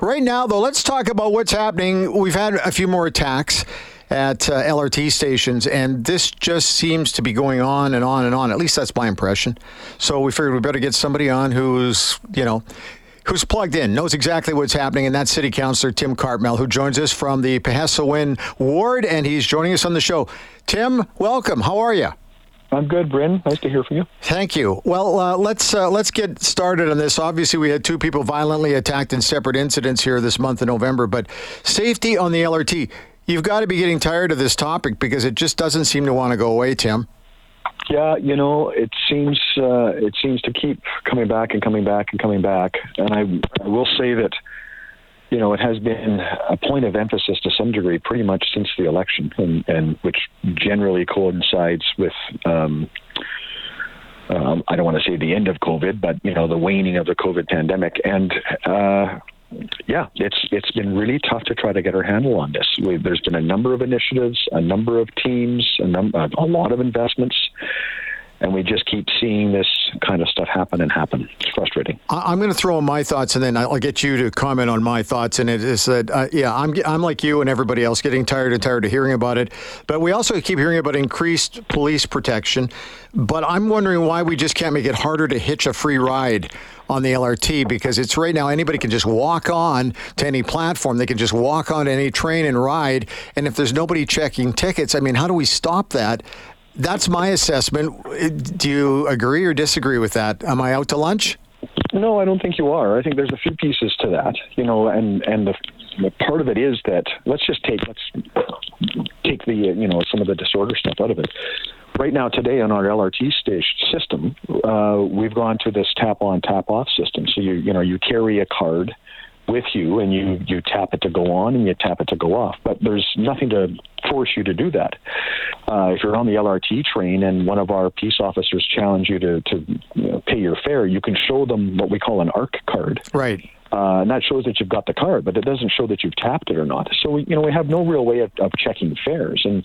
Right now, though, let's talk about what's happening. We've had a few more attacks at uh, LRT stations, and this just seems to be going on and on and on. At least that's my impression. So we figured we better get somebody on who's, you know, who's plugged in, knows exactly what's happening, and that's City Councilor Tim Cartmell, who joins us from the pihêsiwin ward, and he's joining us on the show. Tim, welcome. How are you? I'm good, Bryn. Nice to hear from you. Thank you. Well, uh, let's uh, let's get started on this. Obviously, we had two people violently attacked in separate incidents here this month of November, but safety on the LRT. You've got to be getting tired of this topic because it just doesn't seem to want to go away, Tim. Yeah, you know, it seems uh, it seems to keep coming back and coming back and coming back. And I, I will say that you know, it has been a point of emphasis to some degree pretty much since the election, and, and which generally coincides with. Um, um, I don't want to say the end of COVID, but you know the waning of the COVID pandemic, and uh, yeah, it's it's been really tough to try to get our handle on this. We, there's been a number of initiatives, a number of teams, a, num- a lot of investments, and we just keep seeing this kind of stuff happen and happen. It's frustrating. I'm going to throw in my thoughts, and then I'll get you to comment on my thoughts. And it is that, uh, yeah, I'm I'm like you and everybody else, getting tired and tired of hearing about it. But we also keep hearing about increased police protection. But I'm wondering why we just can't make it harder to hitch a free ride on the LRT because it's right now anybody can just walk on to any platform. They can just walk on any train and ride. And if there's nobody checking tickets, I mean, how do we stop that? That's my assessment. Do you agree or disagree with that? Am I out to lunch? No, I don't think you are. I think there's a few pieces to that, you know, and and the, the part of it is that let's just take let's take the you know some of the disorder stuff out of it. Right now, today on our LRT station system, uh, we've gone to this tap on tap off system. So you you know you carry a card with you and you you tap it to go on and you tap it to go off but there's nothing to force you to do that uh, if you're on the LRT train and one of our peace officers challenge you to to you know, pay your fare you can show them what we call an ARC card right uh, and that shows that you've got the card, but it doesn't show that you've tapped it or not. So we, you know, we have no real way of, of checking fares. And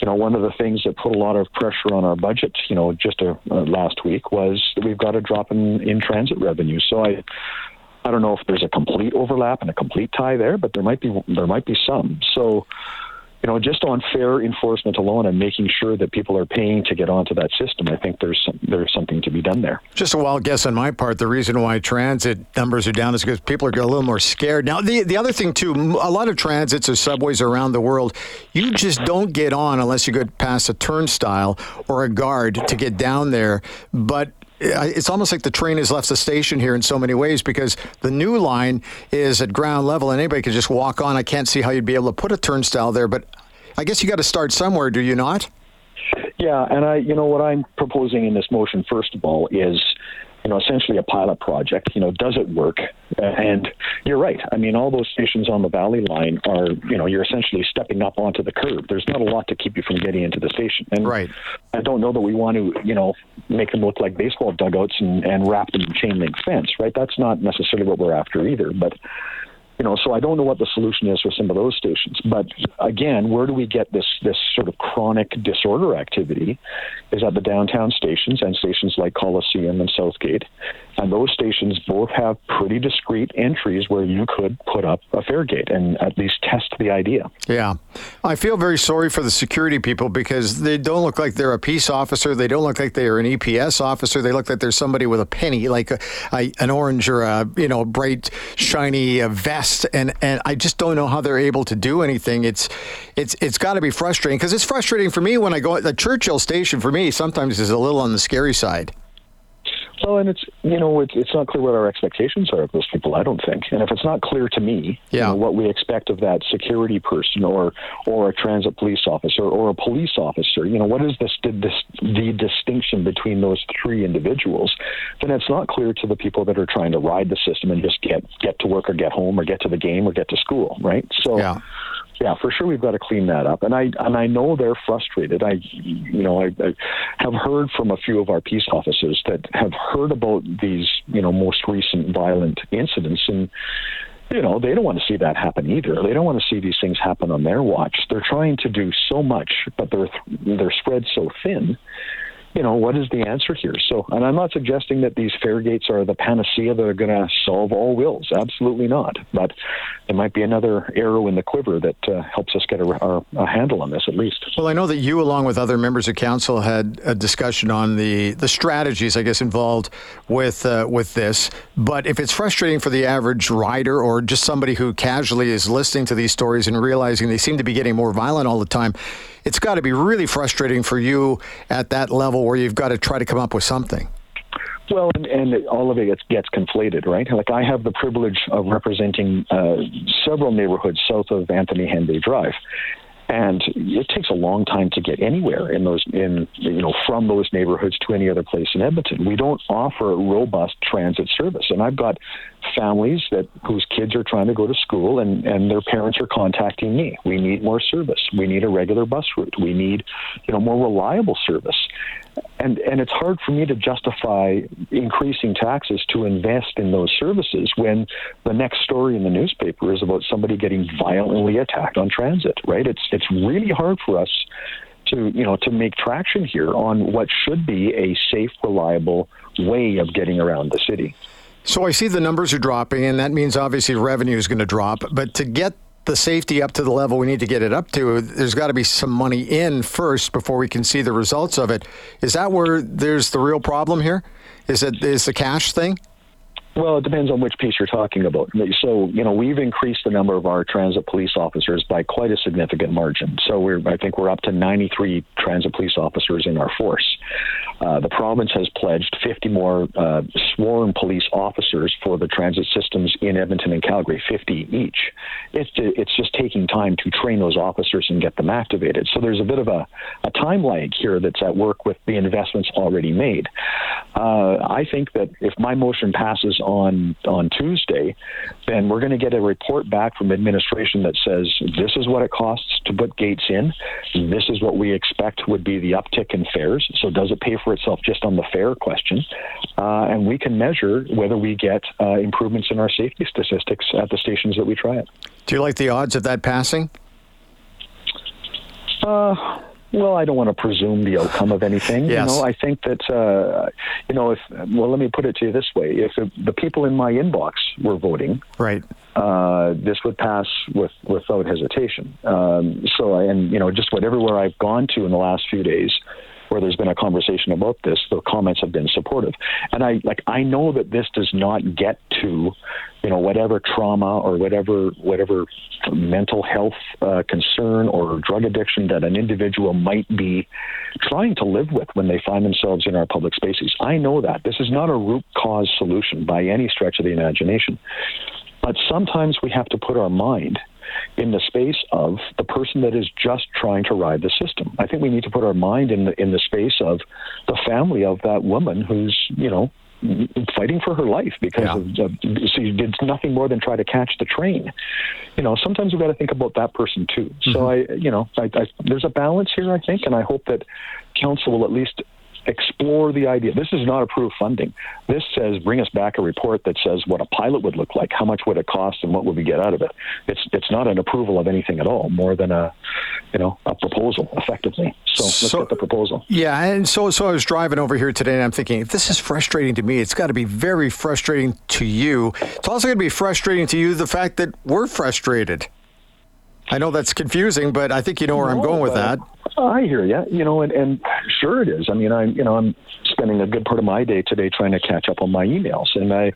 you know, one of the things that put a lot of pressure on our budget, you know, just a, uh, last week was that we've got a drop in in transit revenue. So I, I don't know if there's a complete overlap and a complete tie there, but there might be there might be some. So, you know, just on fare enforcement alone and making sure that people are paying to get onto that system, I think there's some, there's something to be done there. Just a wild guess on my part. The reason why transit numbers are down is because people are a little more scared. Now, the the other thing too, a lot of transits or subways around the world, you just don't get on unless you go past a turnstile or a guard to get down there. But it's almost like the train has left the station here in so many ways because the new line is at ground level and anybody can just walk on. I can't see how you'd be able to put a turnstile there, but I guess you got to start somewhere, do you not? Yeah, and I, you know, what I'm proposing in this motion, first of all, is you know, essentially a pilot project. You know, does it work? And you're right. I mean, all those stations on the Valley Line are, you know, you're essentially stepping up onto the curb. There's not a lot to keep you from getting into the station. And right. I don't know that we want to, you know, make them look like baseball dugouts and, and wrap them in chain link fence, right? That's not necessarily what we're after either. But you know, so I don't know what the solution is for some of those stations. But again, where do we get this this sort of chronic disorder activity? Is at the downtown stations and stations like Coliseum and Southgate, and those stations both have pretty discrete entries where you could put up a fare gate and at least test the idea. Yeah, I feel very sorry for the security people because they don't look like they're a peace officer. They don't look like they are an EPS officer. They look like they're somebody with a penny, like a, a, an orange or a you know bright shiny uh, vest best, and and I just don't know how they're able to do anything. It's it's it's got to be frustrating because it's frustrating for me when I go. The Churchill station for me sometimes is a little on the scary side. Well, and it's you know it's it's not clear what our expectations are of those people. I don't think, and if it's not clear to me, yeah. you know, what we expect of that security person or or a transit police officer or a police officer, you know, what is this, this the distinction between those three individuals? Then it's not clear to the people that are trying to ride the system and just get get to work or get home or get to the game or get to school, right? So. Yeah yeah, for sure we've got to clean that up. And I and I know they're frustrated. I you know I, I, have heard from a few of our peace officers that have heard about these you know most recent violent incidents and you know they don't want to see that happen either. They don't want to see these things happen on their watch. They're trying to do so much, but they're they're spread so thin you know, what is the answer here? So, and I'm not suggesting that these fare gates are the panacea that are going to solve all wills. Absolutely not. But there might be another arrow in the quiver that uh, helps us get a, a, a, handle on this at least. Well, I know that you, along with other members of council, had a discussion on the, the strategies, I guess, involved with uh, with this. But if it's frustrating for the average rider or just somebody who casually is listening to these stories and realizing they seem to be getting more violent all the time, it's got to be really frustrating for you at that level where you've got to try to come up with something. Well, and, and all of it gets, gets conflated, right? Like I have the privilege of representing uh, several neighborhoods south of Anthony Henday Drive, and it takes a long time to get anywhere in those in you know from those neighborhoods to any other place in Edmonton. We don't offer robust transit service, and I've got families that whose kids are trying to go to school and and their parents are contacting me. We need more service. We need a regular bus route. We need you know more reliable service and and it's hard for me to justify increasing taxes to invest in those services when the next story in the newspaper is about somebody getting violently attacked on transit right it's it's really hard for us to you know to make traction here on what should be a safe reliable way of getting around the city so I see the numbers are dropping, and that means obviously revenue is going to drop. But to get the safety up to the level we need to get it up to, there's got to be some money in first before we can see the results of it. Is that where there's the real problem here? Is it is the cash thing? Well, it depends on which piece you're talking about. So, you know, we've increased the number of our transit police officers by quite a significant margin. So, we're I think we're up to 93 transit police officers in our force. Uh, the province has pledged 50 more uh, sworn police officers for the transit systems in Edmonton and Calgary, 50 each. It's it's just taking time to train those officers and get them activated. So, there's a bit of a, a time lag here that's at work with the investments already made. Uh, I think that if my motion passes on on Tuesday, then we're going to get a report back from administration that says this is what it costs to put gates in. This is what we expect would be the uptick in fares. So does it pay for itself just on the fare question? Uh, and we can measure whether we get uh, improvements in our safety statistics at the stations that we try it. Do you like the odds of that passing? Uh, well, I don't want to presume the outcome of anything. yes. You know, I think that uh, you know if well, let me put it to you this way: if the people in my inbox were voting, right, uh, this would pass with without hesitation. Um, so, and you know, just what everywhere I've gone to in the last few days, where there's been a conversation about this, the comments have been supportive. And I like I know that this does not get to, you know, whatever trauma or whatever whatever mental health uh, concern or drug addiction that an individual might be trying to live with when they find themselves in our public spaces. I know that this is not a root cause solution by any stretch of the imagination. But sometimes we have to put our mind in the space of the person that is just trying to ride the system. I think we need to put our mind in the in the space of the family of that woman who's you know fighting for her life because yeah. of, uh, she did nothing more than try to catch the train. You know, sometimes we've got to think about that person too. Mm-hmm. So I, you know, I, I, there's a balance here, I think, and I hope that council will at least explore the idea. This is not approved funding. This says bring us back a report that says what a pilot would look like, how much would it cost, and what would we get out of it. It's it's not an approval of anything at all, more than a you know a proposal, effectively. So, let's get the proposal. Yeah, and so so I was driving over here today, and I'm thinking if this is frustrating to me, it's got to be very frustrating to you. It's also going to be frustrating to you the fact that we're frustrated. I know that's confusing, but I think you know where no, I'm going with that. Oh, I hear you. You know, and, and sure it is. I mean, I'm you know I'm spending a good part of my day today trying to catch up on my emails, and I,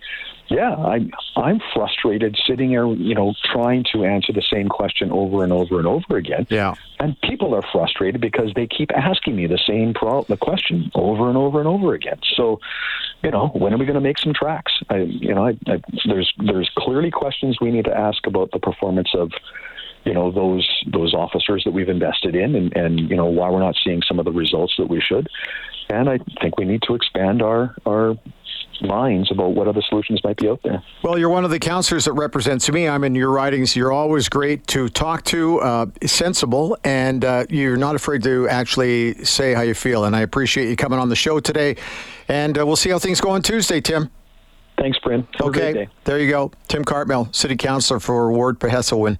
yeah, I'm I'm frustrated sitting here, you know, trying to answer the same question over and over and over again. Yeah. And people are frustrated because they keep asking me the same pro- the question over and over and over again. So, you know, when are we going to make some tracks? I, you know, I, I, there's there's clearly questions we need to ask about the performance of you know those those officers that we've invested in and, and you know why we're not seeing some of the results that we should and I think we need to expand our our minds about what other solutions might be out there. Well, you're one of the councilors that represents me. I'm in your writings. You're always great to talk to, uh, sensible, and uh, you're not afraid to actually say how you feel. And I appreciate you coming on the show today. And uh, we'll see how things go on Tuesday, Tim. Thanks, Bryn. Have okay, there you go. Tim Cartmell, City Councilor for Ward pihêsiwin.